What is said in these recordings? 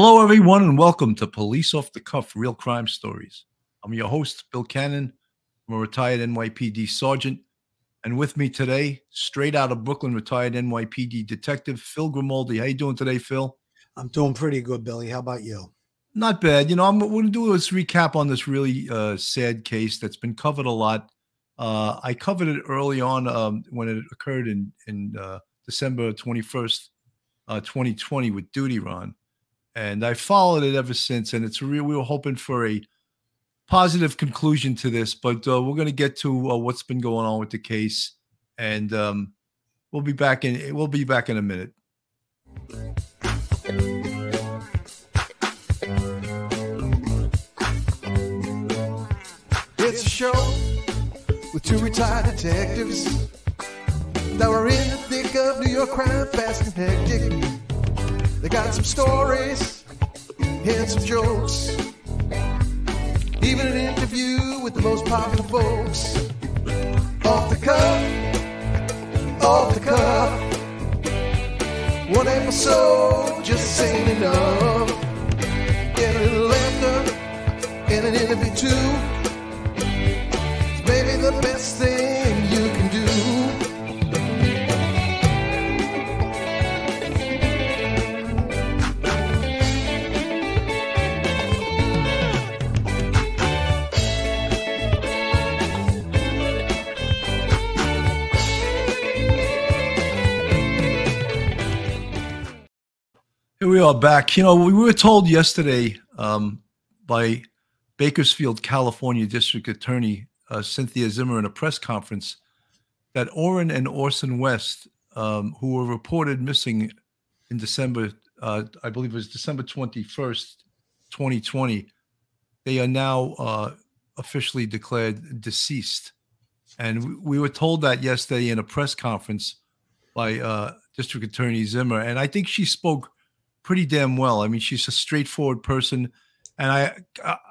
Hello, everyone, and welcome to Police Off the Cuff Real Crime Stories. I'm your host, Bill Cannon. I'm a retired NYPD sergeant. And with me today, straight out of Brooklyn, retired NYPD detective Phil Grimaldi. How you doing today, Phil? I'm doing pretty good, Billy. How about you? Not bad. You know, I'm going to do this recap on this really uh, sad case that's been covered a lot. Uh, I covered it early on um, when it occurred in in uh, December 21st, uh, 2020 with Duty Ron and I followed it ever since. And it's real. We were hoping for a positive conclusion to this, but uh, we're going to get to uh, what's been going on with the case, and um, we'll be back in. We'll be back in a minute. It's a show with two retired detectives that were in the thick of New York crime, fast and hectic. They got some stories and some jokes. Even an interview with the most popular folks. Off the cuff, off the cuff. One episode just saying enough. Get a little laughter and an interview too. It's maybe the best thing Here we are back. You know, we were told yesterday um, by Bakersfield, California District Attorney uh, Cynthia Zimmer in a press conference that Orrin and Orson West, um, who were reported missing in December, uh, I believe it was December 21st, 2020, they are now uh, officially declared deceased. And we, we were told that yesterday in a press conference by uh, District Attorney Zimmer. And I think she spoke pretty damn well. I mean, she's a straightforward person, and I,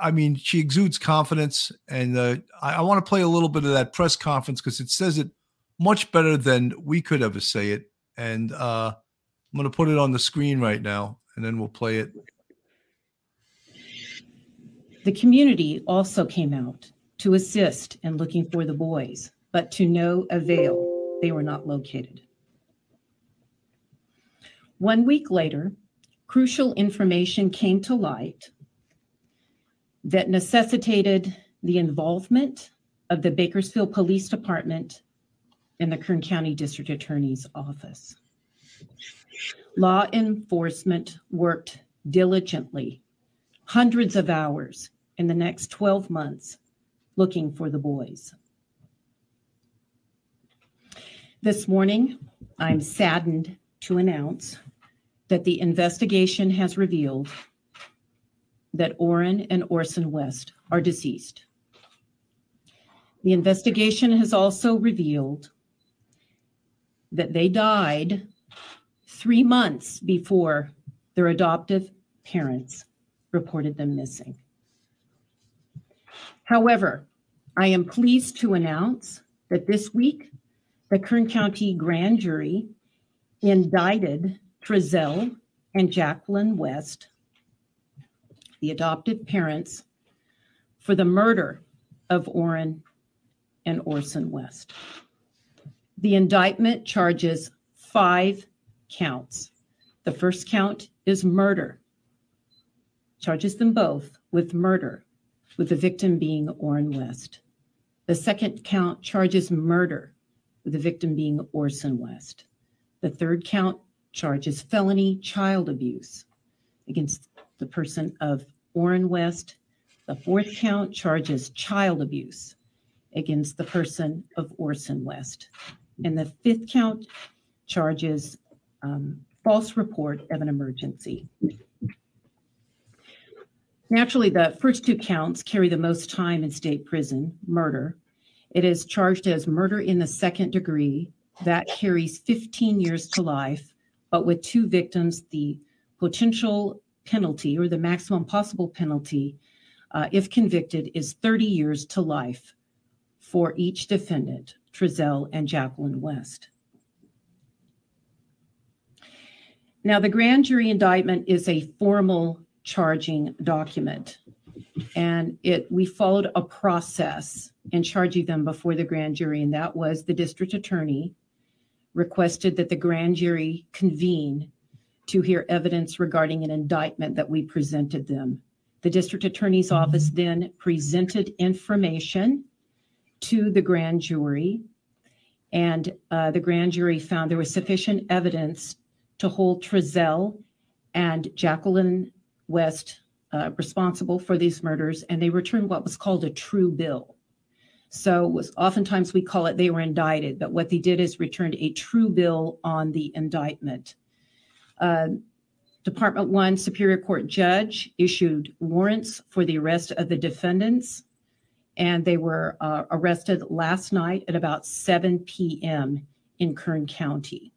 I mean, she exudes confidence. And uh, I, I want to play a little bit of that press conference because it says it much better than we could ever say it. And uh, I'm going to put it on the screen right now, and then we'll play it. The community also came out to assist in looking for the boys, but to no avail. They were not located. One week later, crucial information came to light that necessitated the involvement of the Bakersfield Police Department and the Kern County District Attorney's Office. Law enforcement worked diligently, hundreds of hours in the next 12 months, looking for the boys. This morning, I'm saddened to announce that the investigation has revealed that Orrin and Orson West are deceased. The investigation has also revealed that they died three months before their adoptive parents reported them missing. However, I am pleased to announce that this week, the Kern County Grand Jury indicted Trezell and Jacqueline West, the adoptive parents, for the murder of Orrin and Orson West. The indictment charges five counts. The first count is murder, charges them both with murder, with the victim being Orrin West. The second count charges murder, with the victim being Orson West. The third count charges felony child abuse against the person of Orrin West. The fourth count charges child abuse against the person of Orson West. And the fifth count charges um, false report of an emergency. Naturally, the first two counts carry the most time in state prison murder. It is charged as murder in the second degree. That carries 15 years to life but with two victims, the potential penalty or the maximum possible penalty, uh, if convicted, is 30 years to life for each defendant, Trezell and Jacqueline West. Now, the grand jury indictment is a formal charging document, and it we followed a process in charging them before the grand jury, and that was the district attorney requested that the grand jury convene to hear evidence regarding an indictment that we presented them. The district attorney's office then presented information to the grand jury, and uh, the grand jury found there was sufficient evidence to hold Trezell and Jacqueline West uh, responsible for these murders, and they returned what was called a true bill. So was oftentimes we call it they were indicted, but what they did is returned a true bill on the indictment. Uh, Department One Superior Court judge issued warrants for the arrest of the defendants, and they were uh, arrested last night at about 7 p.m. in Kern County.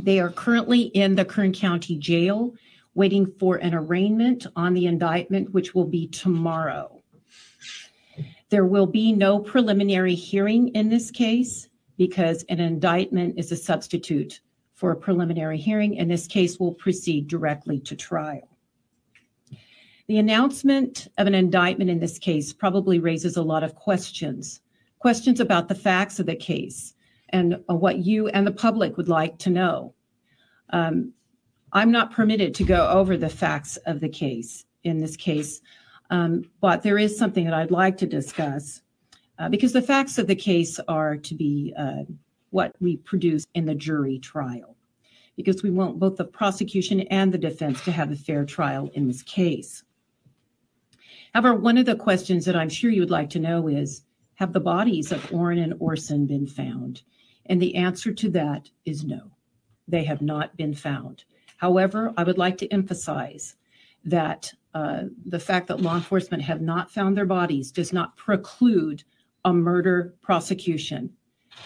They are currently in the Kern County Jail waiting for an arraignment on the indictment, which will be tomorrow. There will be no preliminary hearing in this case because an indictment is a substitute for a preliminary hearing. In this case, will proceed directly to trial. The announcement of an indictment in this case probably raises a lot of questions questions about the facts of the case and what you and the public would like to know. Um, I'm not permitted to go over the facts of the case in this case, um, but there is something that I'd like to discuss uh, because the facts of the case are to be uh, what we produce in the jury trial, because we want both the prosecution and the defense to have a fair trial in this case. However, one of the questions that I'm sure you would like to know is Have the bodies of Orrin and Orson been found? And the answer to that is no, they have not been found. However, I would like to emphasize that uh, the fact that law enforcement have not found their bodies does not preclude a murder prosecution.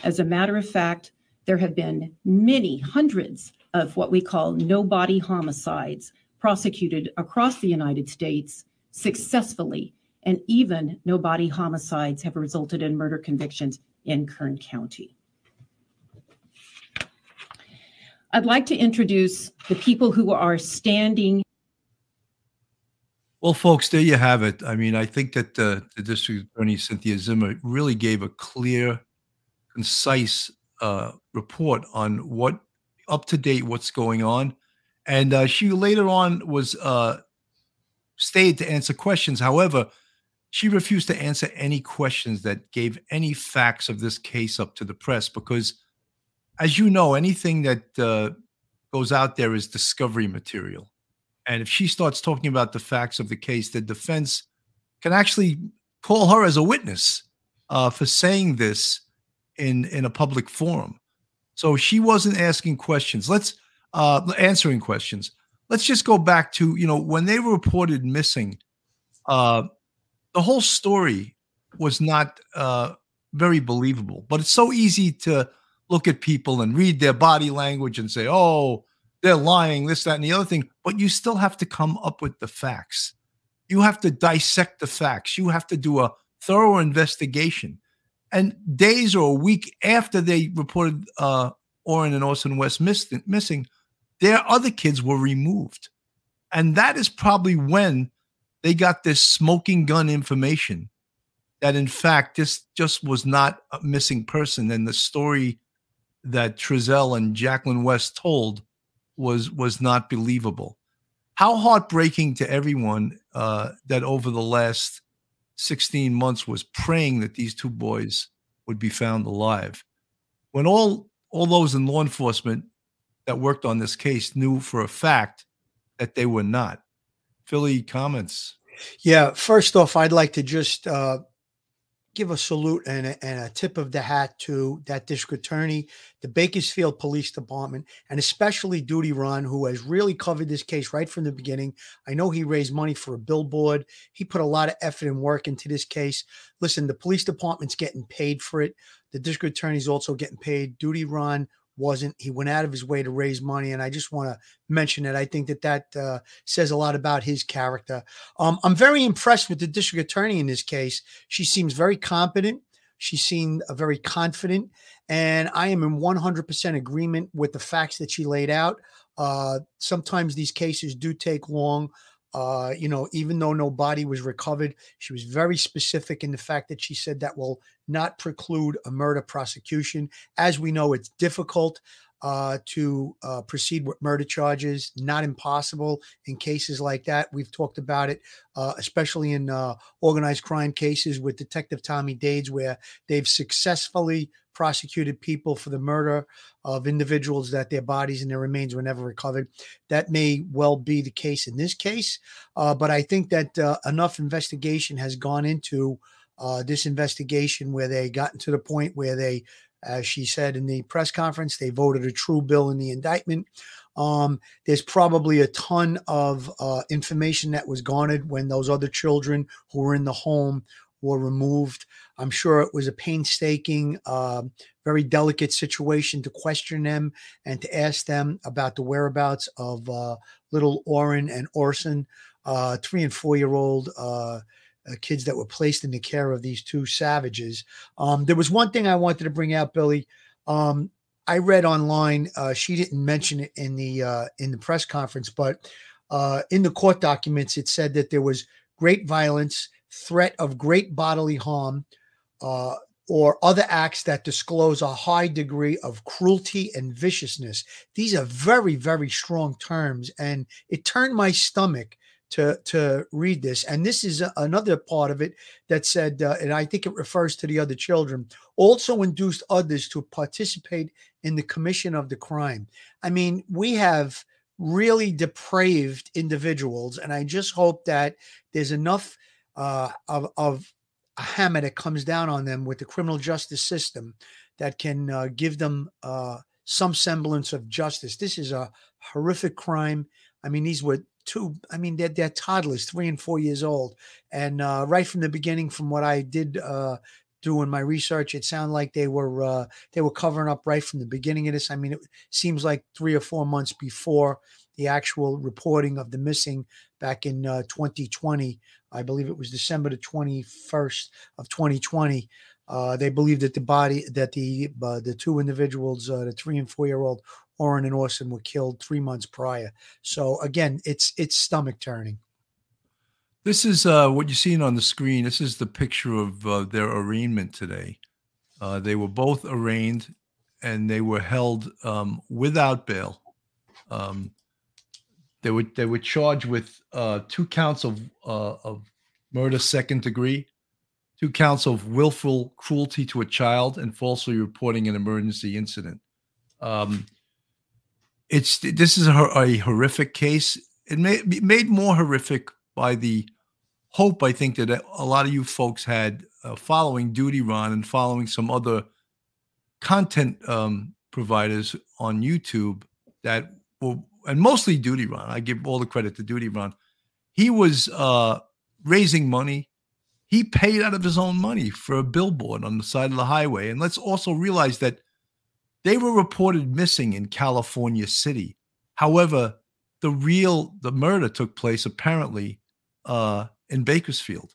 As a matter of fact, there have been many hundreds of what we call no body homicides prosecuted across the United States successfully, and even no body homicides have resulted in murder convictions in Kern County. I'd like to introduce the people who are standing. Well, folks, there you have it. I mean, I think that uh, the district attorney, Cynthia Zimmer, really gave a clear, concise uh, report on what up to date what's going on. And uh, she later on was uh, stayed to answer questions. However, she refused to answer any questions that gave any facts of this case up to the press because as you know, anything that uh, goes out there is discovery material. And if she starts talking about the facts of the case, the defense can actually call her as a witness uh, for saying this in in a public forum. So she wasn't asking questions. Let's uh, answering questions. Let's just go back to you know when they were reported missing. Uh, the whole story was not uh, very believable, but it's so easy to look at people and read their body language and say, oh, they're lying, this, that, and the other thing. But you still have to come up with the facts. You have to dissect the facts. You have to do a thorough investigation. And days or a week after they reported uh, Orrin and Orson West missed, missing, their other kids were removed. And that is probably when they got this smoking gun information that, in fact, this just was not a missing person. And the story that Trezell and Jacqueline West told was was not believable. How heartbreaking to everyone uh, that over the last 16 months was praying that these two boys would be found alive. When all all those in law enforcement that worked on this case knew for a fact that they were not. Philly comments. Yeah, first off, I'd like to just uh, give a salute and a, and a, tip of the hat to that district attorney, the Bakersfield Police Department, and especially Duty Ron, who has really covered this case right from the beginning. I know he raised money for a billboard. He put a lot of effort and work into this case. Listen, the police department's getting paid for it. The district attorney's also getting paid. Duty Ron wasn't. He went out of his way to raise money, and I just want to mention it. I think that that uh, says a lot about his character. Um, I'm very impressed with the district attorney in this case. She seems very competent. She seemed uh, very confident, and I am in 100% agreement with the facts that she laid out. Uh, sometimes these cases do take long. Uh, you know, even though no body was recovered, she was very specific in the fact that she said that will not preclude a murder prosecution. As we know, it's difficult uh, to uh, proceed with murder charges, not impossible in cases like that. We've talked about it, uh, especially in uh, organized crime cases with Detective Tommy Dades, where they've successfully prosecuted people for the murder of individuals that their bodies and their remains were never recovered. That may well be the case in this case, uh, but I think that uh, enough investigation has gone into this investigation where they gotten to the point where they as she said in the press conference, they voted a true bill in the indictment. Um, there's probably a ton of uh, information that was garnered when those other children who were in the home were removed. I'm sure it was a painstaking, uh, very delicate situation to question them and to ask them about the whereabouts of uh, little Orrin and Orson, uh, three and four year old uh, kids that were placed in the care of these two savages. Um, there was one thing I wanted to bring out, Billy. Um, I read online. Uh, she didn't mention it in the uh, in the press conference, but uh, in the court documents, it said that there was great violence, threat of great bodily harm, uh, or other acts that disclose a high degree of cruelty and viciousness. These are very, very strong terms, and it turned my stomach to to read this. And this is another part of it that said uh, and i think it refers to the other children also induced others to participate in the commission of the crime. I mean we have really depraved individuals and i just hope that there's enough uh, of, of a hammer that comes down on them with the criminal justice system that can uh, give them uh, some semblance of justice. This is a horrific crime. I mean these were two i mean they're, they're toddlers three and four years old and uh, right from the beginning from what i did uh, do in my research it sounded like they were uh, they were covering up right from the beginning of this. I mean it seems like three or four months before the actual reporting of the missing back in 2020 uh, i believe it was december the 21st of 2020 uh, they believe that the body that the uh, the two individuals, uh, the three and four year old Orrin and Orson were killed three months prior. So again, it's it's stomach turning. This is uh, what you're seeing on the screen. This is the picture of uh, their arraignment today. Uh, they were both arraigned, and they were held um, without bail. Um, they were they were charged with uh, two counts of uh, of murder second degree, two counts of willful cruelty to a child, and falsely reporting an emergency incident. Um, it's this is a, a horrific case. It may be made more horrific by the hope I think that a lot of you folks had uh, following Duty Ron and following some other content um, providers on YouTube that will, and mostly Duty Ron. I give all the credit to Duty Ron. He was uh, raising money. He paid out of his own money for a billboard on the side of the highway. And let's also realize that they were reported missing in California City. However, the real the murder took place apparently uh, in Bakersfield,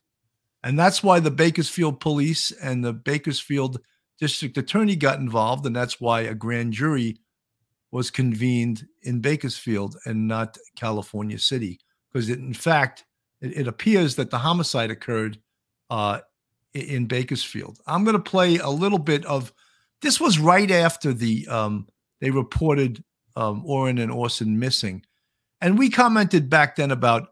and that's why the Bakersfield police and the Bakersfield district attorney got involved, and that's why a grand jury was convened in Bakersfield and not California City, because in fact it, it, appears that the homicide occurred uh, in Bakersfield. I'm going to play a little bit of this was right after the um, they reported um, Orrin and Orson missing, and we commented back then about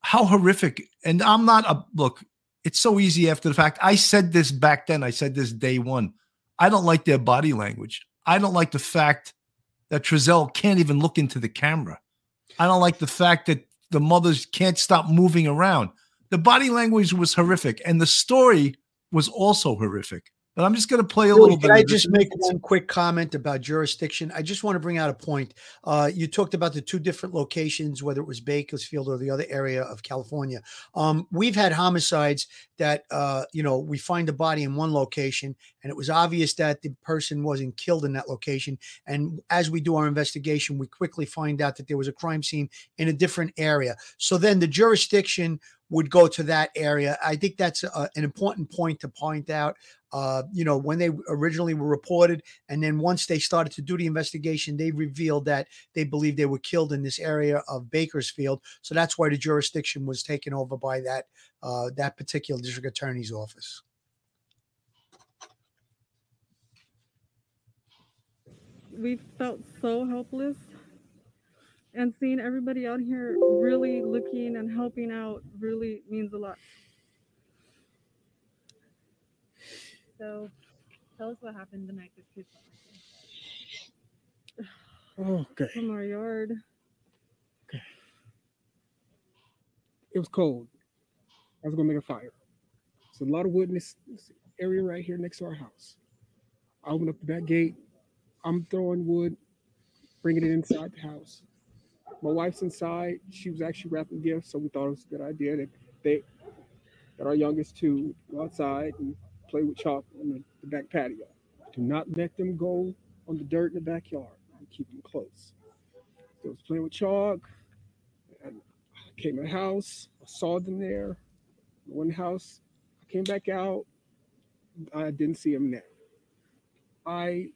how horrific. And I'm not a look. It's so easy after the fact. I said this back then. I said this day one. I don't like their body language. I don't like the fact that Trezell can't even look into the camera. I don't like the fact that the mothers can't stop moving around. The body language was horrific, and the story was also horrific. But I'm just going to play a little bit. Can I just make one quick comment about jurisdiction? I just want to bring out a point. Uh, you talked about the two different locations, whether it was Bakersfield or the other area of California. Um, we've had homicides that, uh, you know, we find a body in one location and it was obvious that the person wasn't killed in that location. And as we do our investigation, we quickly find out that there was a crime scene in a different area. So then the jurisdiction would go to that area. I think that's a, an important point to point out. Uh, you know, when they originally were reported. And then once they started to do the investigation, they revealed that they believed they were killed in this area of Bakersfield. So that's why the jurisdiction was taken over by that uh, that particular district attorney's office. we felt so helpless and seeing everybody out here really looking and helping out really means a lot So tell us what happened the night this kids Okay. from our yard Okay. It was cold. I was gonna make a fire. There's a lot of wood in this, this area right here next to our house. I open up the back gate. I'm throwing wood, bringing it inside the house. My wife's inside. She was actually wrapping gifts, so we thought it was a good idea that they, that our youngest two, go outside and play with chalk on the, back patio. Do not let them go on the dirt in the backyard. Keep them close. They was playing with chalk. And I came in the house. I saw them there. One house. I came back out. I didn't see them there. I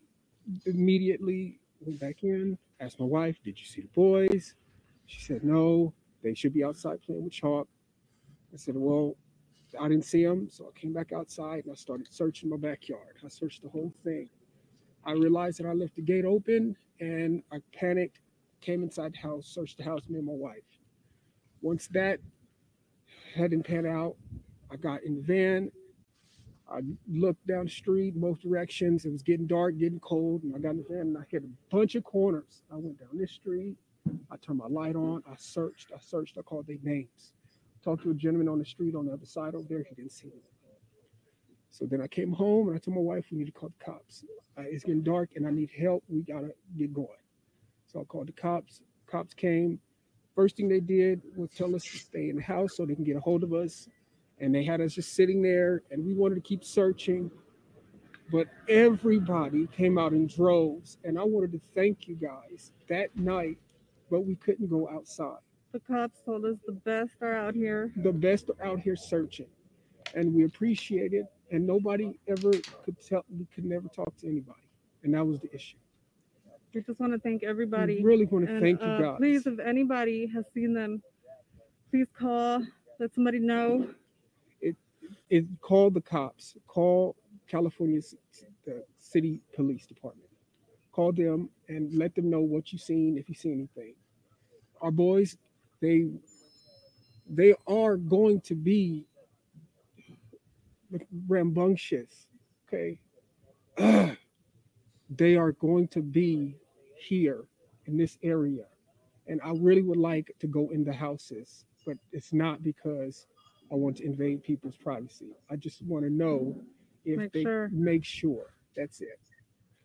immediately went back in, asked my wife, Did you see the boys? She said, No, they should be outside playing with chalk. I said, Well, I didn't see them. So I came back outside and I started searching my backyard. I searched the whole thing. I realized that I left the gate open and I panicked, came inside the house, searched the house, me and my wife. Once that hadn't pan out, I got in the van. I looked down the street, both directions. It was getting dark, getting cold, and I got in the van and I hit a bunch of corners. I went down this street. I turned my light on. I searched. I searched. I called their names. Talked to a gentleman on the street on the other side over there. He didn't see me. So then I came home and I told my wife we need to call the cops. Uh, it's getting dark and I need help. We gotta get going. So I called the cops. Cops came. First thing they did was tell us to stay in the house so they can get a hold of us. And they had us just sitting there and we wanted to keep searching. But everybody came out in droves. And I wanted to thank you guys that night, but we couldn't go outside. The cops told us the best are out here The best are out here searching. And we appreciate it. And nobody ever could tell, we could never talk to anybody. And that was the issue. we just want to thank We everybody really want to and thank you uh, guys. please if anybody has seen them please call let somebody know it it call the cops, call California's the city police department. Call them and let them know what you've seen if you see anything. Our boys, they they are going to be rambunctious. Okay. they are going to be here in this area. And I really would like to go in the houses, but it's not because I want to invade people's privacy. I just want to know if Make they sure. make sure. That's it.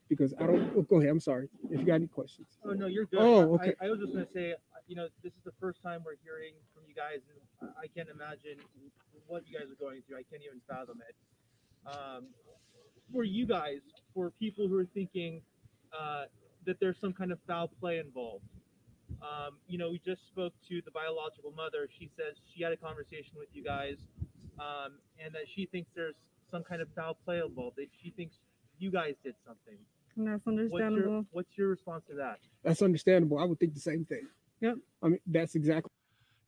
Because I don't. Oh, go ahead. I'm sorry. If you got any questions. Oh no, you're good. Oh, okay. I, I was just gonna say, you know, this is the first time we're hearing from you guys, and I- I can't imagine what you guys are going through. I can't even fathom it. Um, for you guys, for people who are thinking uh, that there's some kind of foul play involved, um, you know, we just spoke to the biological mother. She says she had a conversation with you guys, um, and that she thinks there's some kind of foul play involved. That she thinks you guys did something. and that's What's understandable your What's your response to that? That's understandable. I would think the same thing. Yep. I mean, that's exactly.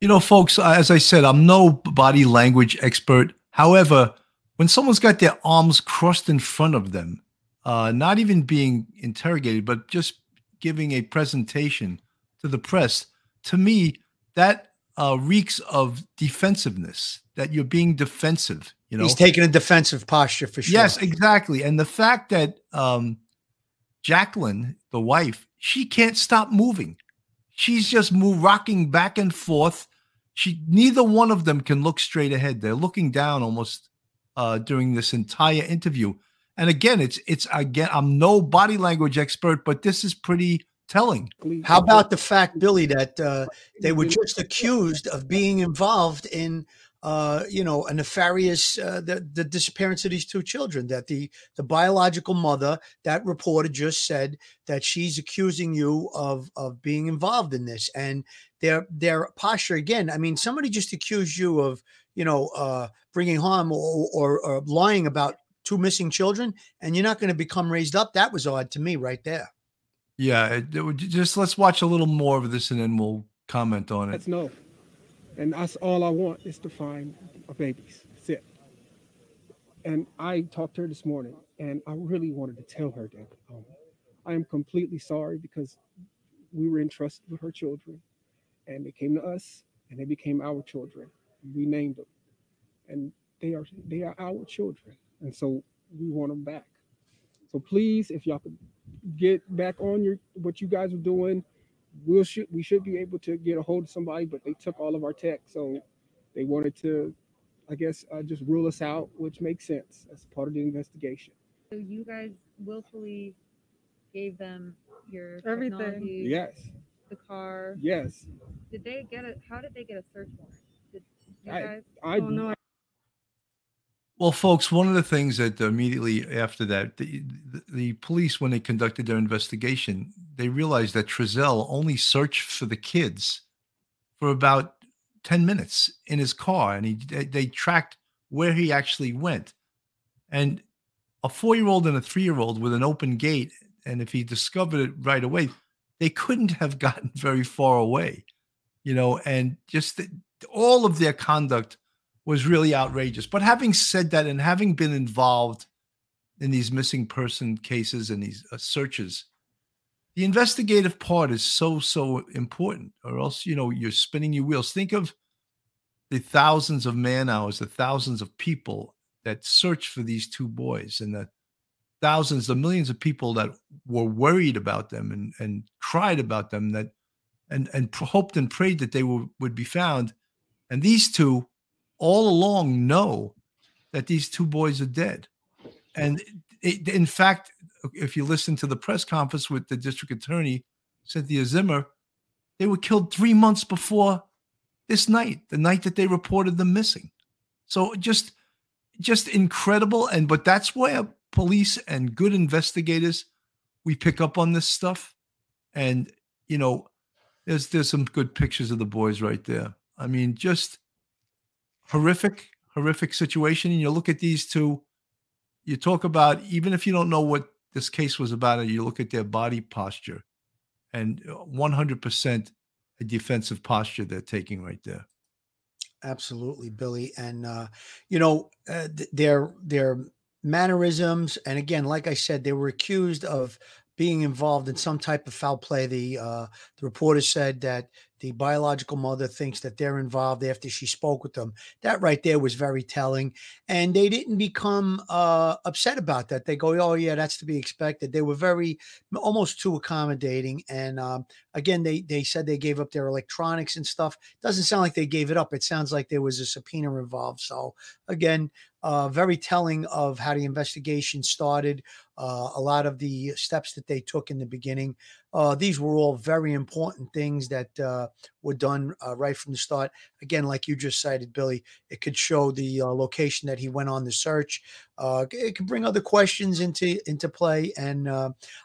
You know, folks, uh, as I said, I'm no body language expert. However, when someone's got their arms crossed in front of them, uh, not even being interrogated, but just giving a presentation to the press, to me, that uh, reeks of defensiveness, that you're being defensive. You know, He's taking a defensive posture for sure. Yes, exactly. And the fact that um, Jacqueline, the wife, she can't stop moving. She's just move, rocking back and forth. She neither one of them can look straight ahead. They're looking down almost uh, during this entire interview. And again, it's it's again. I'm no body language expert, but this is pretty telling. How about the fact, Billy, that uh, they were just accused of being involved in, uh, you know, a nefarious uh, the, the disappearance of these two children? That the the biological mother, that reporter just said that she's accusing you of of being involved in this, and their their posture again. I mean, somebody just accused you of, you know, uh, bringing harm or, or, or lying about two missing children, and you're not going to become raised up. That was odd to me right there. Yeah, it, it just let's watch a little more of this and then we'll comment on it. That's no. And that's all I want is to find our babies. That's it. And I talked to her this morning, and I really wanted to tell her that um, I am completely sorry because we were entrusted with her children, and they came to us, and they became our children. We named them, and they are they are our children, and so we want them back. So please, if y'all could get back on your what you guys are doing, we'll should we should be able to get a hold of somebody, but they took all of our tech, so they wanted to, I guess, uh, just rule us out, which makes sense as part of the investigation. So you guys willfully gave them your Everything. technology, Yes, the car. yes, Did they get a? How did they get a search warrant? Did you I- guys? I oh no, I- Well, folks, one of the things that immediately after that, the, the, police, when they conducted their investigation, they realized that Trezell only searched for the kids for about 10 minutes in his car. And he, they, they tracked where he actually went. And a four year old and a three year old with an open gate, and if he discovered it right away, they couldn't have gotten very far away, you know, and just the, all of their conduct was really outrageous. But having said that, and having been involved in these missing person cases and these uh, searches, the investigative part is so so important, or else you know you're spinning your wheels. Think of the thousands of man hours, the thousands of people that searched for these two boys, and the thousands, the millions of people that were worried about them and and cried about them, that and and hoped and prayed that they would be found. And these two all along know that these two boys are dead. And it, in fact, if you listen to the press conference with the district attorney, Cynthia Zimmer, they were killed three months before this night, the night that they reported them missing. So just, just incredible. And but that's where police and good investigators, we pick up on this stuff. And you know, there's there's some good pictures of the boys right there. I mean, just horrific, horrific situation. And you look at these two, you talk about, even if you don't know what this case was about, and you look at their body posture and uh, 100% a defensive posture they're taking right there. Absolutely, Billy. And uh, you know, uh, th- their their mannerisms, and again, like I said, they were accused of being involved in some type of foul play. The uh, the reporter said that the biological mother thinks that they're involved after she spoke with them. That right there was very telling, and they didn't become uh, upset about that. They go, "Oh yeah, that's to be expected." They were very almost too accommodating, and um, again, they they said they gave up their electronics and stuff. Doesn't sound like they gave it up. It sounds like there was a subpoena involved. So again, uh, very telling of how the investigation started. Uh, a lot of the steps that they took in the beginning. Uh, these were all very important things that uh, were done uh, right from the start. Again, like you just cited, Billy, it could show the uh, location that he went on the search. Uh, it could bring other questions into into play, and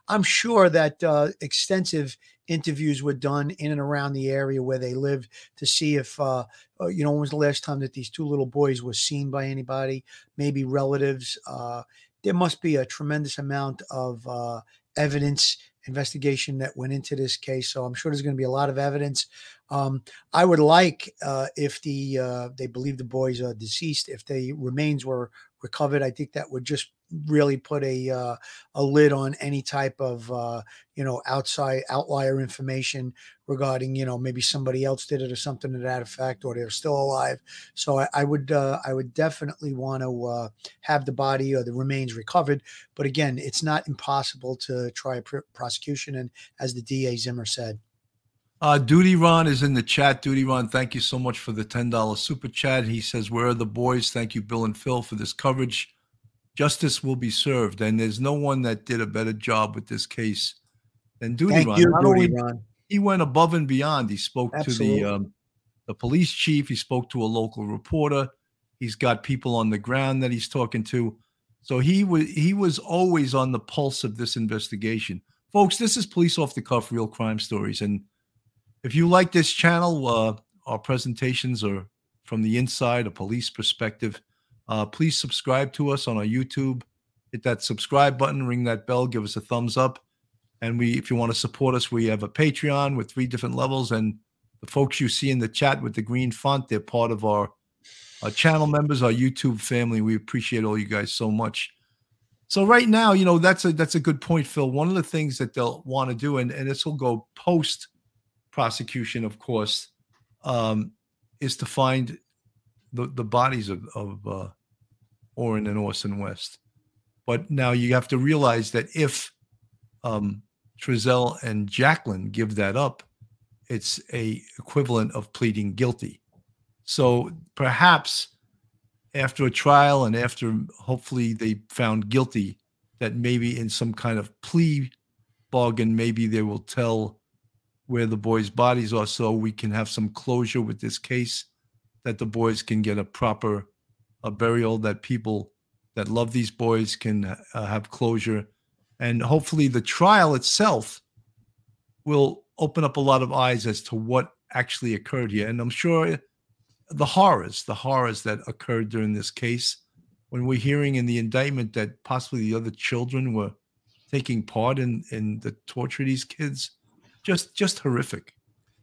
I'm sure that extensive interviews were done in and around the area where they lived to see if uh, you know when was the last time that these two little boys were seen by anybody, maybe relatives. Uh, there must be a tremendous amount of uh, evidence investigation that went into this case. So I'm sure there's going to be a lot of evidence. Um, I would like uh, if the uh, they believe the boys are deceased, if the remains were recovered. I think that would just really put a uh, a lid on any type of uh, you know outside outlier information regarding you know maybe somebody else did it or something to that effect, or they're still alive. So I, I would uh, I would definitely want to uh, have the body or the remains recovered. But again, it's not impossible to try a pr- prosecution, and as the DA Zimmer said. Uh, Duty Ron is in the chat. Duty Ron, thank you so much for the $10 super chat. He says, Where are the boys? Thank you, Bill and Phil, for this coverage. Justice will be served. And there's no one that did a better job with this case than Duty Thank Ron. you, Duty Ron. he went above and beyond. He spoke Absolutely. to the um, the police chief. He spoke to a local reporter. He's got people on the ground that he's talking to. So he was he was always on the pulse of this investigation, folks. This is police off the cuff, real crime stories. And if you like this channel, uh, our presentations are from the inside, a police perspective. Uh, please subscribe to us on our YouTube. Hit that subscribe button, ring that bell, give us a thumbs up. And we, if you want to support us, we have a Patreon with three different levels. And the folks you see in the chat with the green font, they're part of our, our channel members, our YouTube family. We appreciate all you guys so much. So right now, you know, that's a that's a good point, Phil. One of the things that they'll want to do, and, and this will go post prosecution, of course, um, is to find the, the bodies of, of uh, Orrin and Orson West. But now you have to realize that if um, and Jacqueline give that up, it's a equivalent of pleading guilty. So perhaps after a trial and after hopefully they found guilty, that maybe in some kind of plea bargain, maybe they will tell where the boys' bodies are so we can have some closure with this case, that the boys can get a proper a burial, that people that love these boys can uh, have closure. And hopefully the trial itself will open up a lot of eyes as to what actually occurred here. And I'm sure the horrors, the horrors that occurred during this case, when we're hearing in the indictment that possibly the other children were taking part in in the torture of these kids, just just horrific.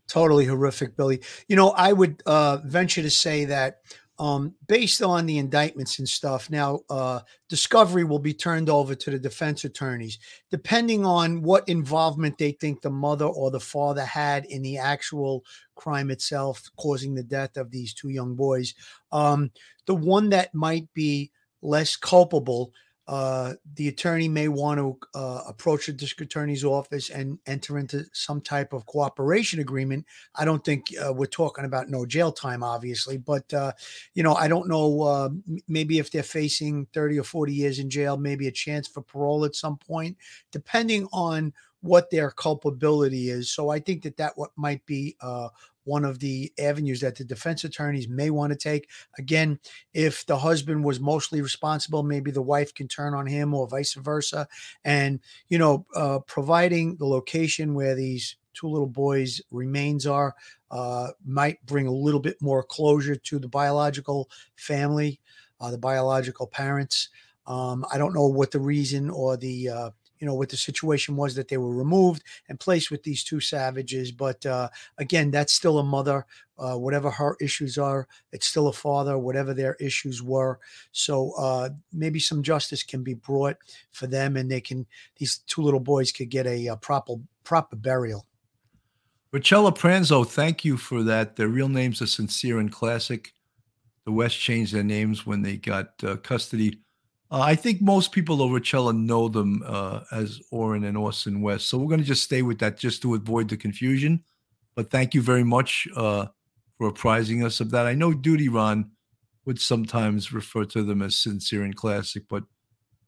Totally horrific, Billy. You know, I would uh, venture to say that um, based on the indictments and stuff. Now, uh, discovery will be turned over to the defense attorneys, depending on what involvement they think the mother or the father had in the actual crime itself, causing the death of these two young boys. Um, the one that might be less culpable uh, the attorney may want to uh, approach the district attorney's office and enter into some type of cooperation agreement. I don't think uh, we're talking about no jail time, obviously, but uh, you know, I don't know. Uh, maybe if they're facing thirty or forty years in jail, maybe a chance for parole at some point, depending on what their culpability is. So I think that that what might be uh, one of the avenues that the defense attorneys may want to take. Again, if the husband was mostly responsible, maybe the wife can turn on him or vice versa. And, you know, uh, providing the location where these two little boys' remains are uh, might bring a little bit more closure to the biological family, uh, the biological parents. Um, I don't know what the reason or the uh, you know what the situation was that they were removed and placed with these two savages but uh, again that's still a mother uh, whatever her issues are it's still a father whatever their issues were so uh, maybe some justice can be brought for them and they can these two little boys could get a, a proper proper burial Richella Pranzo, thank you for that. Their real names are Sincere and Classic. The West changed their names when they got uh, custody uh, I think most people over Richella know them uh, as Orrin and Austin West. So we're going to just stay with that just to avoid the confusion. But thank you very much uh, for apprising us of that. I know Duty Ron would sometimes refer to them as sincere and classic, but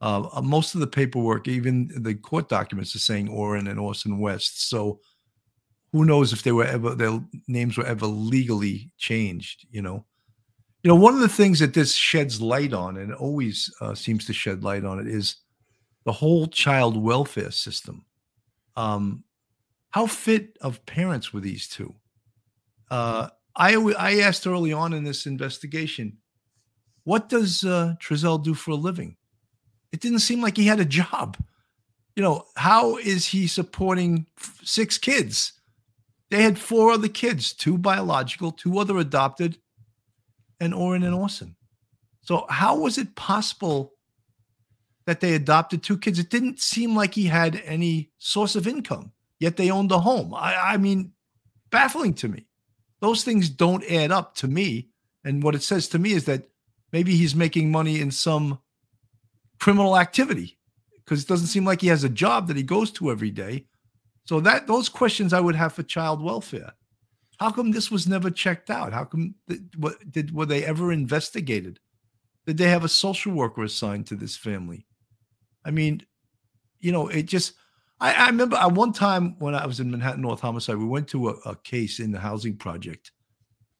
uh, uh, most of the paperwork, even the court documents, are saying Orrin and Austin West. So who knows if they were ever their names were ever legally changed? You know. You know, one of the things that this sheds light on, and always uh, seems to shed light on it, is the whole child welfare system. Um, how fit of parents were these two? Uh, I I asked early on in this investigation, what does uh, Trezell do for a living? It didn't seem like he had a job. You know, how is he supporting six kids? They had four other kids, two biological, two other adopted, and Orrin and Orson. So how was it possible that they adopted two kids? It didn't seem like he had any source of income, yet they owned a home. I, I mean, baffling to me. Those things don't add up to me. And what it says to me is that maybe he's making money in some criminal activity because it doesn't seem like he has a job that he goes to every day. So that those questions I would have for child welfare. How come this was never checked out? How come what did were they ever investigated? Did they have a social worker assigned to this family? I mean, you know, it just I, I remember at one time when I was in Manhattan North Homicide, we went to a, a case in the housing project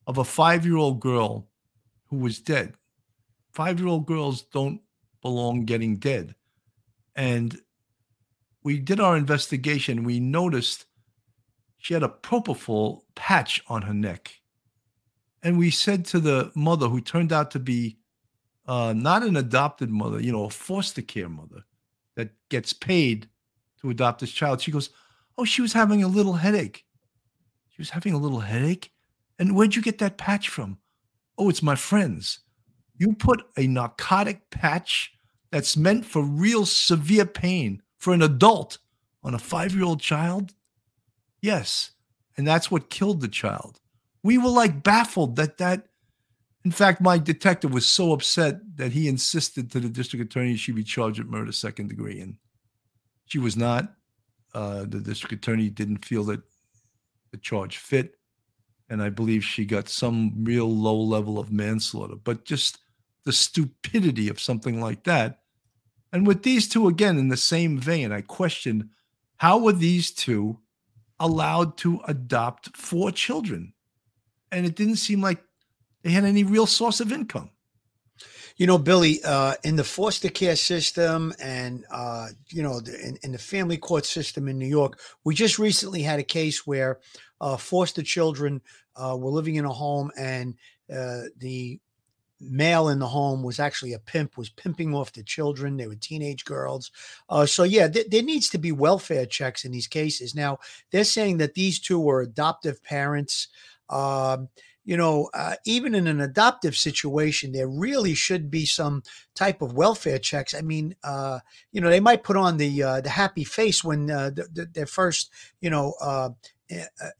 of a five-year-old girl who was dead. Five-year-old girls don't belong getting dead. And we did our investigation. We noticed she had a propofol patch on her neck. And we said to the mother, who turned out to be uh, not an adopted mother, you know, a foster care mother that gets paid to adopt this child. She goes, Oh, she was having a little headache. She was having a little headache. And where'd you get that patch from? Oh, it's my friend's. You put a narcotic patch that's meant for real severe pain for an adult on a five year old child? Yes. And that's what killed the child. We were like baffled that that, in fact, my detective was so upset that he insisted to the district attorney she be charged with murder second degree. And she was not. Uh, the district attorney didn't feel that the charge fit. And I believe she got some real low level of manslaughter. But just the stupidity of something like that. And with these two, again, in the same vein, I question how were these two allowed to adopt four children? And it didn't seem like they had any real source of income. You know, Billy, uh, in the foster care system and, uh, you know, the, in, in, the family court system in New York, we just recently had a case where uh, foster children uh, were living in a home and uh, the male in the home was actually a pimp, was pimping off the children. They were teenage girls. Uh, so, yeah, th- there needs to be welfare checks in these cases. Now, they're saying that these two were adoptive parents. Um, you know, uh, even in an adoptive situation, there really should be some type of welfare checks. I mean, uh, you know, they might put on the uh, the happy face when uh, the, the, their first, you know, uh,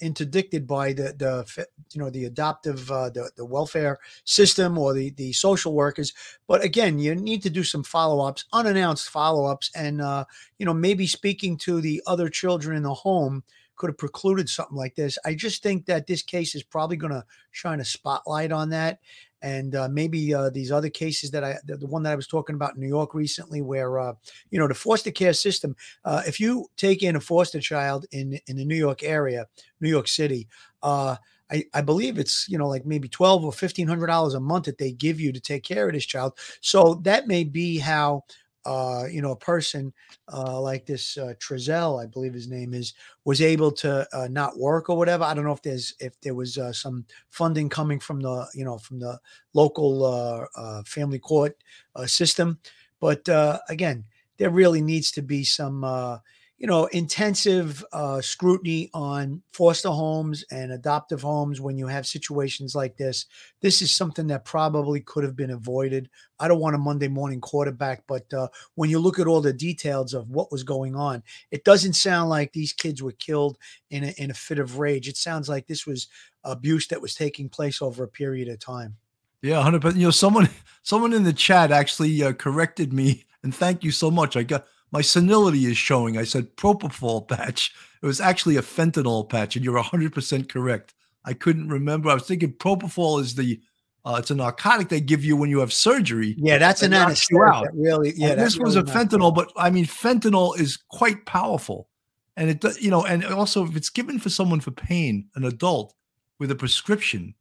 interdicted by the the you know the adoptive uh, the the welfare system or the the social workers. But again, you need to do some follow ups, unannounced follow ups, and uh, you know maybe speaking to the other children in the home could have precluded something like this. I just think that this case is probably going to shine a spotlight on that. And uh, maybe uh, these other cases that I, the, the, one that I was talking about in New York recently, where uh, you know the foster care system. Uh, if you take in a foster child in in the New York area, New York City, uh, I, I believe it's you know like maybe twelve or fifteen hundred dollars a month that they give you to take care of this child. So that may be how uh, you know, a person uh, like this uh, Trezell, I believe his name is, was able to uh, not work or whatever. I don't know if there's if there was uh, some funding coming from the you know from the local uh, uh, family court uh, system, but uh, again, there really needs to be some uh, you know, intensive uh, scrutiny on foster homes and adoptive homes when you have situations like this. This is something that probably could have been avoided. I don't want a Monday morning quarterback, but uh, when you look at all the details of what was going on, it doesn't sound like these kids were killed in a, in a fit of rage. It sounds like this was abuse that was taking place over a period of time. Yeah, hundred percent. You know, someone someone in the chat actually uh, corrected me, and thank you so much. I got my senility is showing. I said propofol patch. It was actually a fentanyl patch, and you're 100% correct. I couldn't remember. I was thinking propofol is the uh, it's a narcotic they give you when you have surgery. Yeah, that's an anesthetic. Really, yeah. this was a fentanyl, but I mean, fentanyl is quite powerful, and it does, you know, and also if it's given for someone for pain, an adult with a prescription,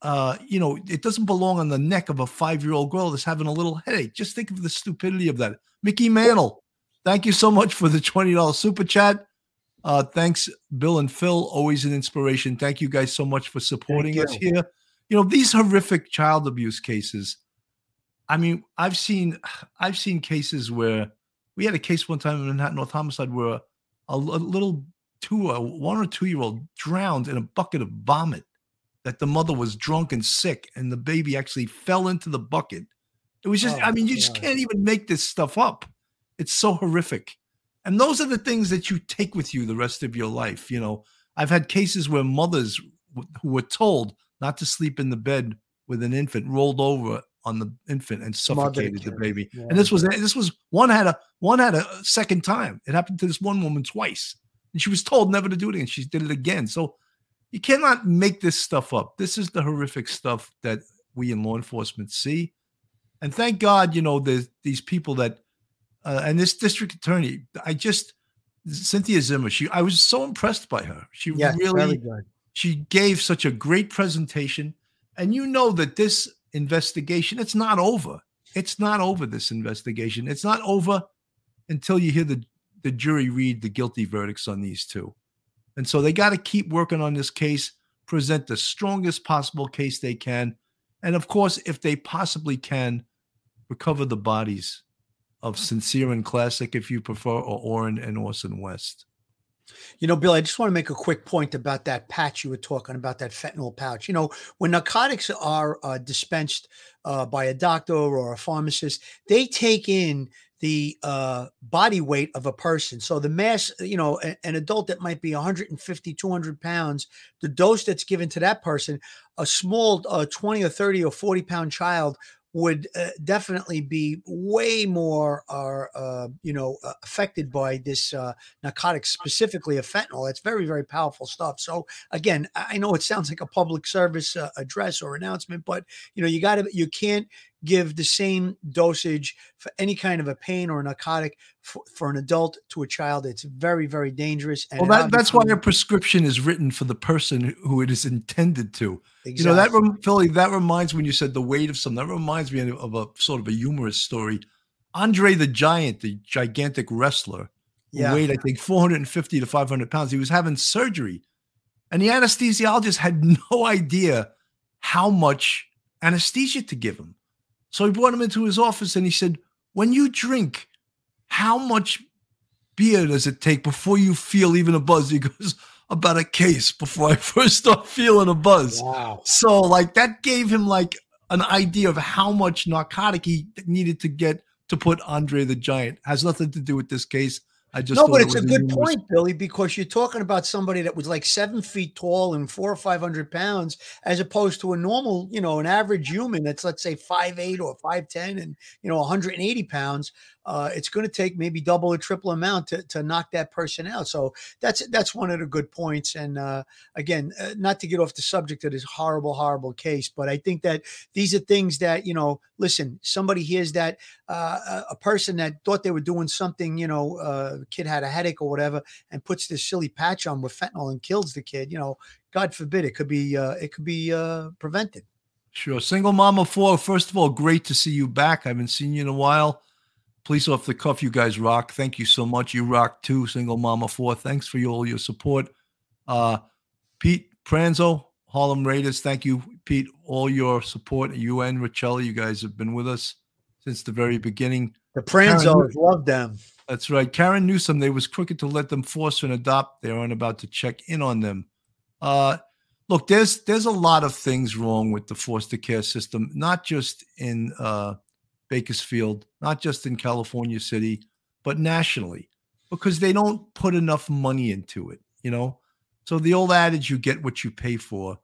uh, you know, it doesn't belong on the neck of a five-year-old girl that's having a little headache. Just think of the stupidity of that. Mickey Mantle Thank you so much for the $20 super chat. Uh, thanks, Bill and Phil. Always an inspiration. Thank you guys so much for supporting us here. You know, these horrific child abuse cases. I mean, I've seen I've seen cases where we had a case one time in Manhattan North Homicide where a, a little two, a one or two year old drowned in a bucket of vomit that the mother was drunk and sick, and the baby actually fell into the bucket. It was just, oh, I mean, you just can't even make this stuff up. It's so horrific. And those are the things that you take with you the rest of your life. You know, I've had cases where mothers who were told not to sleep in the bed with an infant rolled over on the infant and suffocated the baby. Yeah. And this was this was one had a one had a second time. It happened to this one woman twice. And she was told never to do it and she did it again. So you cannot make this stuff up. This is the horrific stuff that we in law enforcement see. And thank God, you know, there's these people that uh, and this district attorney, I just Cynthia Zimmer. She, I was so impressed by her. She yes, really, she gave such a great presentation, and you know that this investigation, it's not over. It's not over. This investigation, it's not over until you hear the the jury read the guilty verdicts on these two, and so they got to keep working on this case, present the strongest possible case they can, and of course, if they possibly can, recover the bodies of Sincere and Classic, if you prefer, or Orrin and Orson West. You know, Bill, I just want to make a quick point about that patch you were talking about, that fentanyl pouch. You know, when narcotics are uh, dispensed uh, by a doctor or a pharmacist, they take in the uh, body weight of a person. So the mass, you know, a- an adult that might be 150, 200 pounds, the dose that's given to that person, a small uh, 20 or 30 or 40 pound child would uh, definitely be way more uh, uh, you know uh, affected by this uh, narcotic specifically of fentanyl. It's very very powerful stuff. So again i I know it sounds like a public service uh, address or announcement but you know you got to you can't give the same dosage for any kind of a pain or a narcotic for, for an adult to a child it's very very dangerous and Well, that, that's why a prescription is written for the person who it is intended to. exactly. You know, that rem- Philly, that reminds when you said the weight of something, that reminds me of a sort of a humorous story. Andre the Giant, the gigantic wrestler, Yeah. weighed, I think, 450 to 500 pounds. He was having surgery. And the anesthesiologist had no idea how much anesthesia to give him. So he brought him into his office and he said, When you drink, how much beer does it take before you feel even a buzz? He goes, About a case before I first start feeling a buzz. wow So like that gave him like an idea of how much narcotic he needed to get to put Andre the Giant. Has nothing to do with this case. I just no, but it it's a good humorous- point, Billy, because you're talking about somebody that was like seven feet tall and four or five hundred pounds, as opposed to a normal, you know, an average human that's let's say five eight or five ten and you know 180 pounds. Uh, it's going to take maybe double or triple amount to, to knock that person out. So that's that's one of the good points. And uh, again, uh, not to get off the subject of this horrible, horrible case, but I think that these are things that you know. Listen, somebody hears that uh, a- person that thought they were doing something, you know, uh, kid had a headache or whatever, and puts this silly patch on with fentanyl and kills the kid. You know, God forbid, it could be uh, it could be uh, prevented. Sure. Single Mama 4, first of all, great to see you back. I haven't seen you in a while. Police off the cuff, you guys rock. Thank you so much. You rock too, Single Mama 4. Thanks for your, all your support. Uh, Pete Pranzo, Harlem Raiders. Thank you, Pete. All your support. You and Richella, you guys have been with us since the very beginning. The Pranzos love them. That's right. Karen Newsom, they was crooked to let them foster and adopt. They aren't about to check in on them. Uh, look, there's there's a lot of things wrong with the foster care system, not just in uh, Bakersfield, not just in California City, but nationally, because they don't put enough money into it. You know, so the old adage, "You get what you pay for."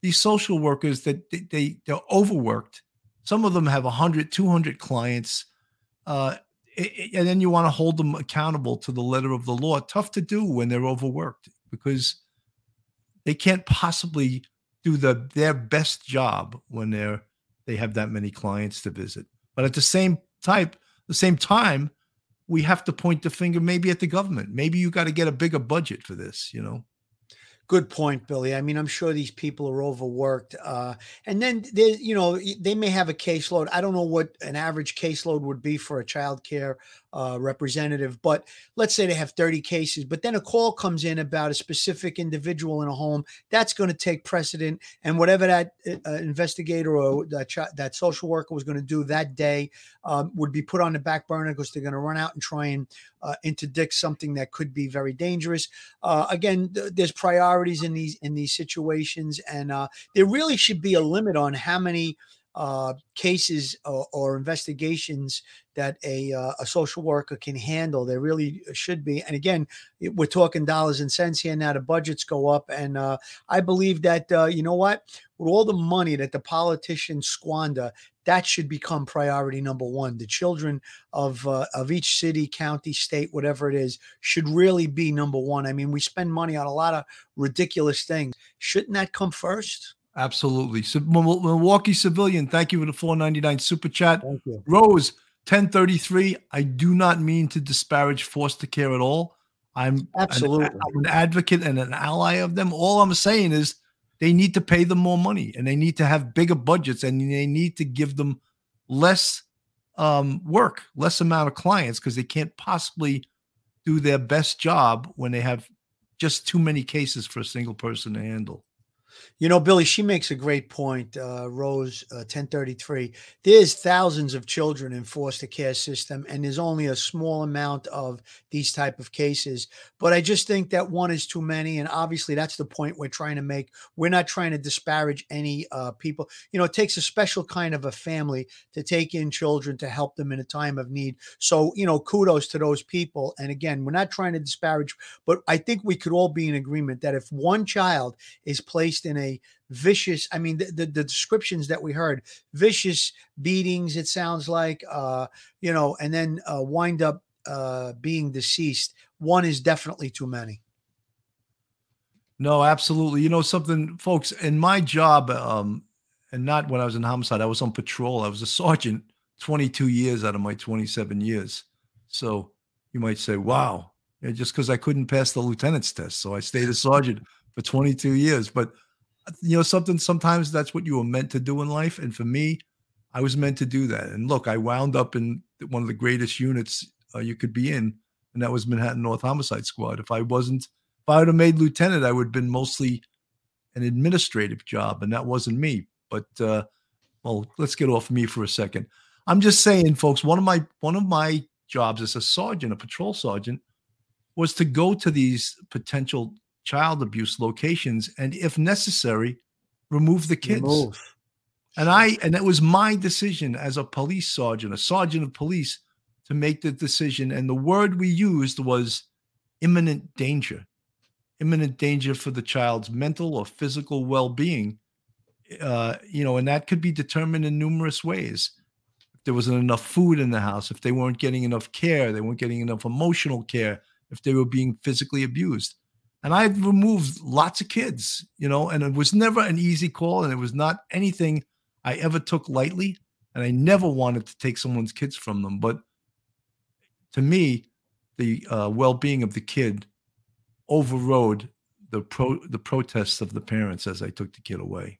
These social workers that they, they they're overworked. Some of them have 100, 200 clients. Uh, and then you want to hold them accountable to the letter of the law. Tough to do when they're overworked because they can't possibly do the their best job when they're they have that many clients to visit. But at the same type, the same time, we have to point the finger maybe at the government. Maybe you got to get a bigger budget for this. You know, Good point, Billy. I mean, I'm sure these people are overworked. Uh, and then they, you know, they may have a caseload. I don't know what an average caseload would be for a child care uh, representative, but let's say they have 30 cases, but then a call comes in about a specific individual in a home. That's going to take precedent, and whatever that uh, investigator or that chi- that social worker was going to do that day um, would be put on the back burner because they're going to run out and try and uh, interdict something that could be very dangerous uh, again th- there's priorities in these in these situations and uh, there really should be a limit on how many uh, cases or, or investigations that a, uh, a social worker can handle there really should be and again we're talking dollars and cents here now the budgets go up and uh, i believe that uh, you know what with all the money that the politicians squander that should become priority number one the children of uh, of each city county state whatever it is should really be number one. I mean, we spend money on a lot of ridiculous things. Shouldn't that come first? Absolutely. So, Milwaukee civilian, thank you for the 499 super chat. Thank you. Rose 1033. I do not mean to disparage foster care at all. I'm an- Absolutely. I'm an advocate and an ally of them. All I'm saying is they need to pay them more money and they need to have bigger budgets and they need to give them less um, work, less amount of clients because they can't possibly do their best job when they have just too many cases for a single person to handle. You know, Billy, she makes a great point. Uh, Rose, uh, ten thirty three. There's thousands of children in foster care system, and there's only a small amount of these type of cases. But I just think that one is too many, and obviously that's the point we're trying to make. We're not trying to disparage any uh, people. You know, it takes a special kind of a family to take in children to help them in a time of need. So, you know, kudos to those people. And again, we're not trying to disparage, but I think we could all be in agreement that if one child is placed in a vicious i mean the, the, the, descriptions that we heard vicious beatings it sounds like uh you know and then uh wind up uh being deceased. One is definitely too many. No absolutely. You know something folks in my job um and not when i was in homicide i was on patrol. I was a sergeant 22 years out of my 27 years. So you might say wow. Just because i couldn't pass the lieutenant's test so i stayed a sergeant for 22 years. But you know something sometimes that's what you were meant to do in life. And for me i was meant to do that. And look i wound up in one of the greatest units uh, you could be in and that was manhattan north homicide squad. If i wasn't if i would have made lieutenant i would have been mostly an administrative job and that wasn't me. But uh well let's get off me for a second. I'm just saying folks one of my one of my jobs as a sergeant a patrol sergeant was to go to these potential child abuse locations and if necessary remove the kids. Remove. and i and it was my decision as a police sergeant a sergeant of police to make the decision and the word we used was imminent danger. Imminent danger for the child's mental or physical well-being uh, you know and that could be determined in numerous ways. If there wasn't enough food in the house if they weren't getting enough care they weren't getting enough emotional care if they were being physically abused and I've removed lots of kids, you know, and it was never an easy call, and it was not anything I ever took lightly, and I never wanted to take someone's kids from them. But to me, the uh, well-being of the kid overrode the pro the protests of the parents as I took the kid away.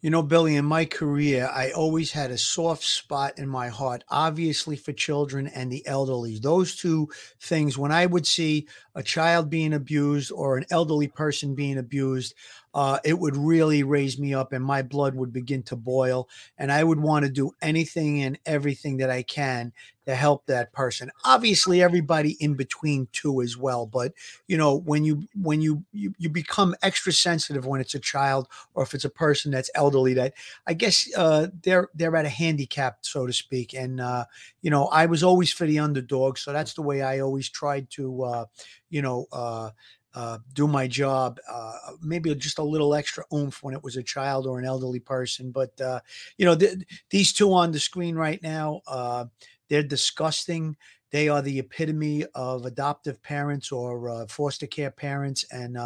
You know, Billy, in my career, I always had a soft spot in my heart, obviously for children and the elderly. Those two things, when I would see a child being abused or an elderly person being abused, uh, it would really raise me up and my blood would begin to boil. And I would want to do anything and everything that I can to help that person. Obviously, everybody in between too as well. But you know, when you when you you, you become extra sensitive when it's a child or if it's a person that's elderly, that I guess uh, they're they're at a handicap, so to speak. And uh, you know, I was always for the underdog, so that's the way I always tried to, uh, you know. Uh, uh, do my job, uh, maybe just a little extra oomph when it was a child or an elderly person. But uh, you know, th- these two on the screen right now, uh, they're disgusting. They are the epitome of adoptive parents or uh, foster care parents. And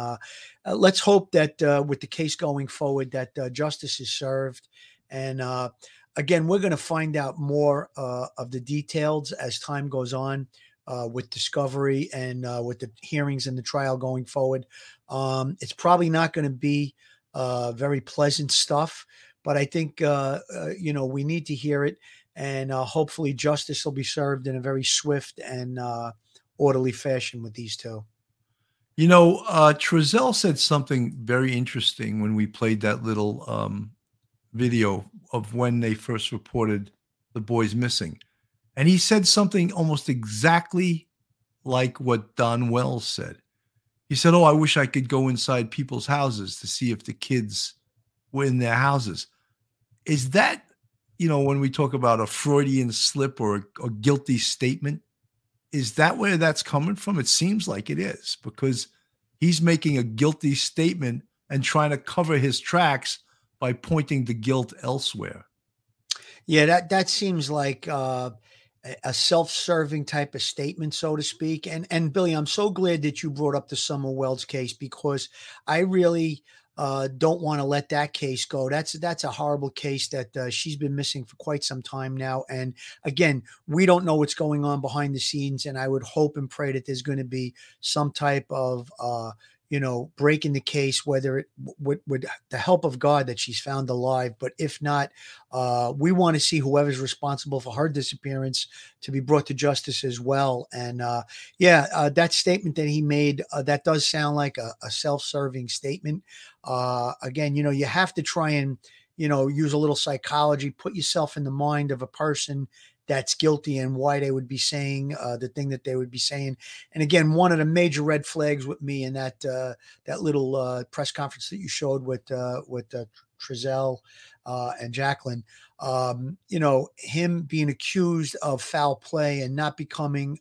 let's hope that with the case going forward, that justice is served. And again, we're going to find out more of the details as time goes on. With discovery and with the hearings and the trial going forward, um, it's probably not going to be very pleasant stuff. But I think you know we need to hear it and uh, hopefully justice will be served in a very swift and uh, orderly fashion with these two. You know, uh, said something very interesting when we played that little um, video of when they first reported the boys missing. And he said something almost exactly like what Don Wells said. He said, Oh, I wish I could go inside people's houses to see if the kids were in their houses. Is that you know, when we talk about a Freudian slip or a, a guilty statement, is that where that's coming from? It seems like it is because he's making a guilty statement and trying to cover his tracks by pointing the guilt elsewhere. Yeah, that that seems like uh, a self-serving type of statement, so to speak. And and Billy, I'm so glad that you brought up the Summer Wells case because I really uh, don't want to let that case go. That's that's a horrible case that uh, she's been missing for quite some time now. And again, we don't know what's going on behind the scenes. And I would hope and pray that there's going to be some type of uh, you know, breaking the case, whether it with, with the help of God that she's found alive. But if not, uh, we want to see whoever's responsible for her disappearance to be brought to justice as well. And uh, yeah, uh, that statement that he made, uh, that does sound like a, a self-serving statement. Uh, again, you know, you have to try and, you know, use a little psychology, put yourself in the mind of a person that's guilty and why they would be saying uh, the thing that they would be saying. And again, one of the major red flags with me in that uh, that little uh, press conference that you showed with uh, with uh, Trezell uh, and Jacqueline, um, you know, him being accused of foul play and not becoming.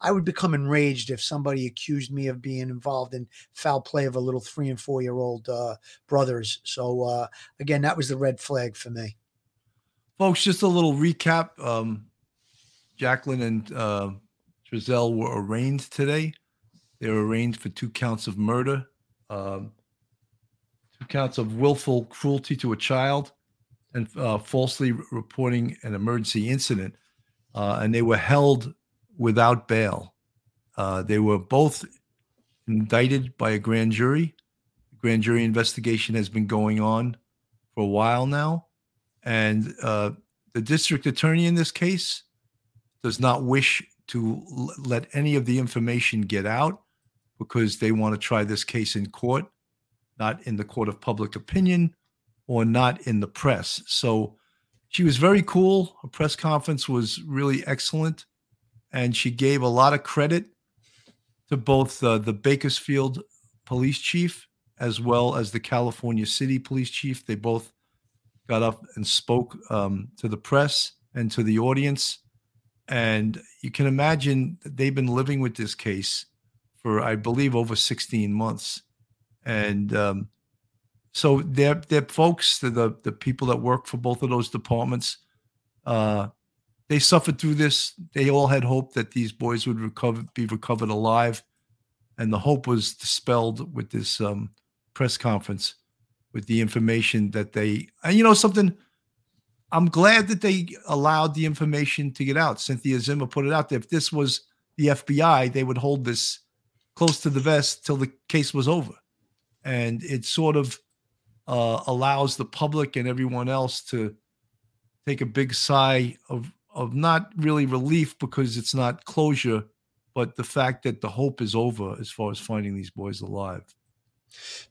I would become enraged if somebody accused me of being involved in foul play of a little three and four year old brothers. So again, that was the red flag for me. Folks, just a little recap. Um, Jacqueline and uh, Trezell were arraigned today. They were arraigned for two counts of murder, um, two counts of willful cruelty to a child, and uh, falsely reporting an emergency incident. Uh, and they were held without bail. Uh, they were both indicted by a grand jury. The grand jury investigation has been going on for a while now. And uh, the district attorney in this case does not wish to l- let any of the information get out because they want to try this case in court, not in the court of public opinion or not in the press. So she was very cool. Her press conference was really excellent. And she gave a lot of credit to both uh, the Bakersfield police chief as well as the California City police chief. They both got up and spoke um, to the press and to the audience. And you can imagine that they've been living with this case for, I believe, over 16 months. And um, so they're, they're folks, the, the, the people that work for both of those departments, uh, they suffered through this. They all had hope that these boys would recover, be recovered alive. And the hope was dispelled with this um, press conference with the information that they and you know something? I'm glad that they allowed the information to get out. Cynthia zimmer put it out there. If this was the fbi they would hold this close to the vest till the case was over. And it sort of uh, allows the public and everyone else to take a big sigh of of not really relief because it's not closure but the fact that the hope is over as far as finding these boys alive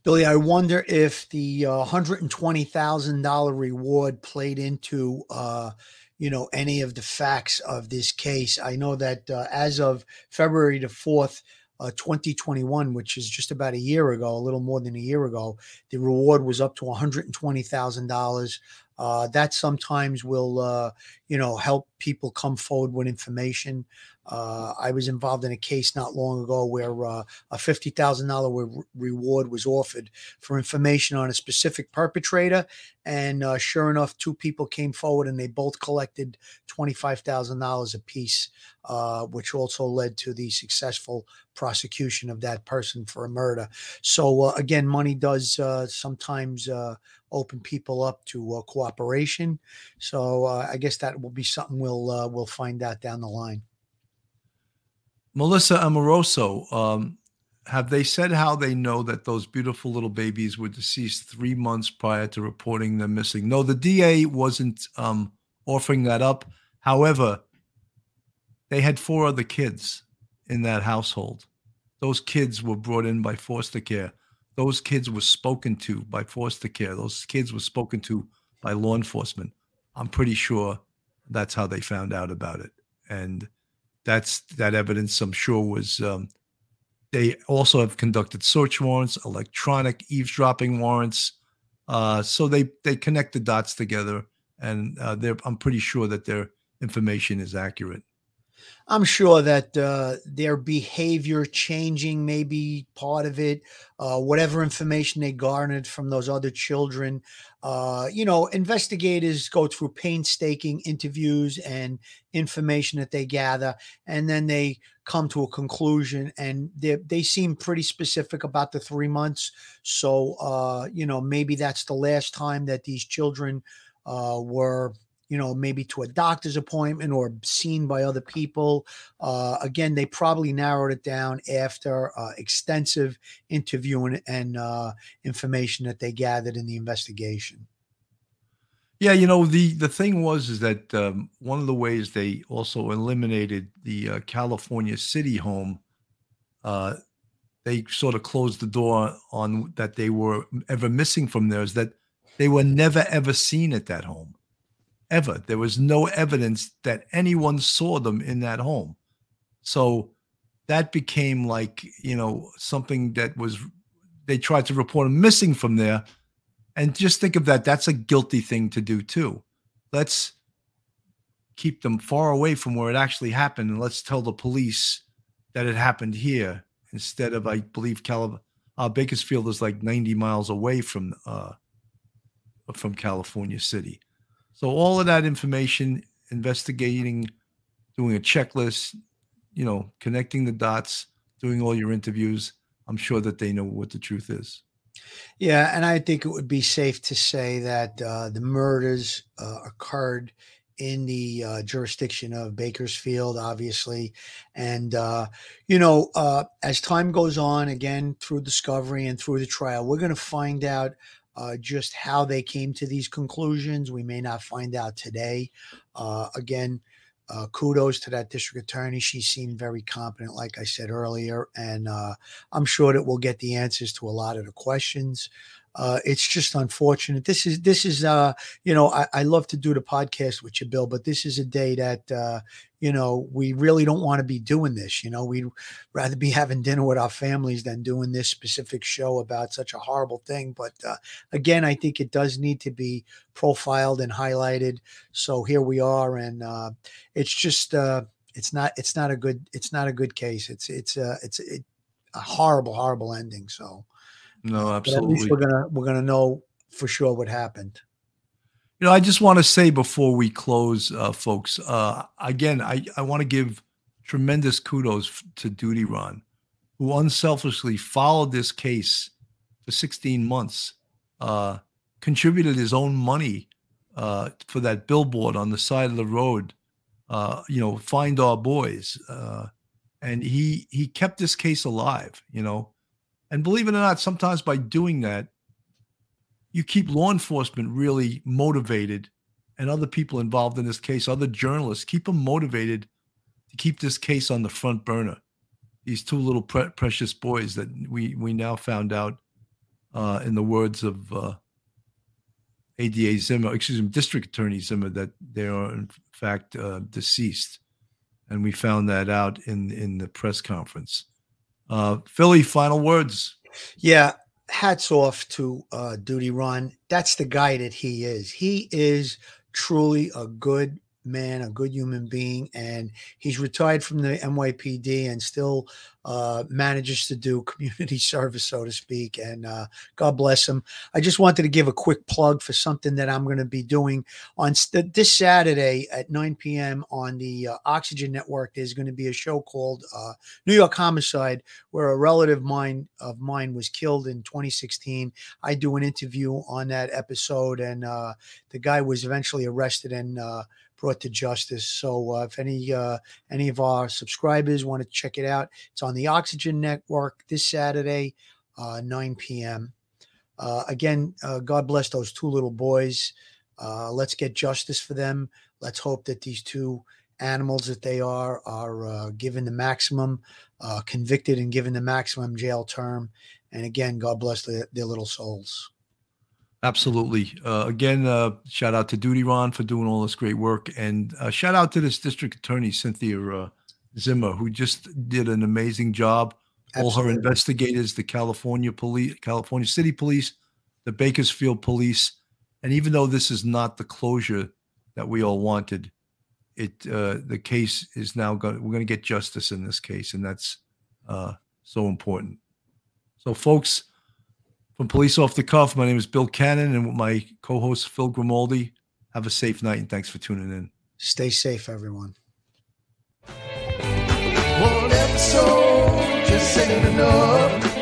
Billy, I wonder if the uh, $120,000 reward played into, uh, you know, any of the facts of this case. I know that uh, as of February the 4th, uh, 2021, which is just about a year ago, a little more than a year ago, the reward was up to $120,000. Uh, that sometimes will, uh, you know, help people come forward with information. Uh, I was involved in a case not long ago where uh, a fifty thousand dollar reward was offered for information on a specific perpetrator, and uh, sure enough, two people came forward and they both collected twenty five thousand dollars apiece, uh, which also led to the successful prosecution of that person for a murder. So uh, again, money does uh, sometimes open people up to cooperation. So I guess that will be something we'll we'll find out down the line. Melissa Amoroso, um, have they said how they know that those beautiful little babies were deceased three months prior to reporting them missing? No, the DA wasn't um, offering that up. However, they had four other kids in that household. Those kids were brought in by foster care. Those kids were spoken to by foster care. Those kids were spoken to by law enforcement. I'm pretty sure that's how they found out about it. And that's that evidence. I'm sure was. Um, they also have conducted search warrants, electronic eavesdropping warrants. Uh, so they they connect the dots together, and uh, I'm pretty sure that their information is accurate. I'm sure that uh, their behavior changing may be part of it. Uh, whatever information they garnered from those other children, uh, you know, investigators go through painstaking interviews and information that they gather, and then they come to a conclusion. And they they seem pretty specific about the three months. So, uh, you know, maybe that's the last time that these children uh, were you know, maybe to a doctor's appointment or seen by other people. Uh, again, they probably narrowed it down after uh, extensive interviewing and uh, information that they gathered in the investigation. Yeah, you know the the thing was is that um, one of the ways they also eliminated the uh, California City home. Uh, they sort of closed the door on that they were ever missing from there is that they were never ever seen at that home ever. There was no evidence that anyone saw them in that home. So that became like, you know, something that was, they tried to report them missing from there. And just think of that. That's a guilty thing to do too. Let's keep them far away from where it actually happened. And let's tell the police that it happened here instead of, I believe, Cal- uh, Bakersfield is like 90 miles away from, uh, from California City. So all of that information, investigating, doing a checklist, you know, connecting the dots, doing all your interviews, I'm sure that they know what the truth is. Yeah, and I think it would be safe to say that uh, the murders uh, occurred in the uh, jurisdiction of Bakersfield, obviously. And, uh, you know, uh, as time goes on, again, through discovery and through the trial, we're going to find out uh, just how they came to these conclusions. We may not find out today. Uh, again, uh, kudos to that district attorney. She seemed very competent, like I said earlier, and uh, I'm sure that we'll get the answers to a lot of the questions. Uh, it's just unfortunate. This is this is uh, you know I, I love to do the podcast with you, Bill, but this is a day that uh, you know we really don't want to be doing this. You know, we'd rather be having dinner with our families than doing this specific show about such a horrible thing. But uh, again, I think it does need to be profiled and highlighted. So here we are, and uh, it's just uh, it's not it's not a good it's not a good case. It's it's uh, it's it, a horrible horrible ending. So. No, But at absolutely. least we're gonna we're gonna know for sure what happened. You know, I just want to say before we close, uh, folks, uh, again, I, I want to give tremendous kudos to Duty Ron, who unselfishly followed this case for 16 months, uh, contributed his own money uh, for that billboard on the side of the road, uh, you know, find our boys. Uh, and he he kept this case alive, you know. And believe it or not, sometimes by doing that, you keep law enforcement really motivated and other people involved in this case, other journalists, keep them motivated to keep this case on the front burner. These two little pre- precious boys that we we now found out, uh, in the words of uh, ADA Zimmer, excuse me, District Attorney Zimmer, that they are in fact uh, deceased, and we found that out in in the press conference. Uh, Philly, final words. Yeah, hats off to uh, Duty Ron. That's the guy that he is. He is truly a good man, a good human being, and he's retired from the NYPD and still uh, manages to do community service, so to speak. And uh, God bless him. I just wanted to give a quick plug for something that I'm going to be doing on st- this Saturday at 9 p.m. on the uh, Oxygen Network. There's going to be a show called uh, New York Homicide, where a relative mine of mine was killed in 2016. I do an interview on that episode, and uh, the guy was eventually arrested and uh, brought to justice. So uh, if any uh, any of our subscribers want to check it out, it's on the Oxygen Network this Saturday, uh, 9 p.m. Again, God bless those two little boys. Let's get justice for them. Let's hope that these two animals that they are are uh, given the maximum, uh, convicted and given the maximum jail term. And again, God bless their, their little souls. Absolutely. Uh, again, uh, shout out to Duty Ron for doing all this great work, and uh, shout out to this district attorney Cynthia uh, Zimmer, who just did an amazing job. All her investigators, the California police, California City Police, the Bakersfield Police, and even though this is not the closure that we all wanted, it uh, the case is now going. We're going to get justice in this case, and that's uh, so important. So, folks. From Police Off the Cuff, my name is Bill Cannon, and with my co host Phil Grimaldi. Have a safe night, and thanks for tuning in. Stay safe, everyone. One episode, just ain't enough.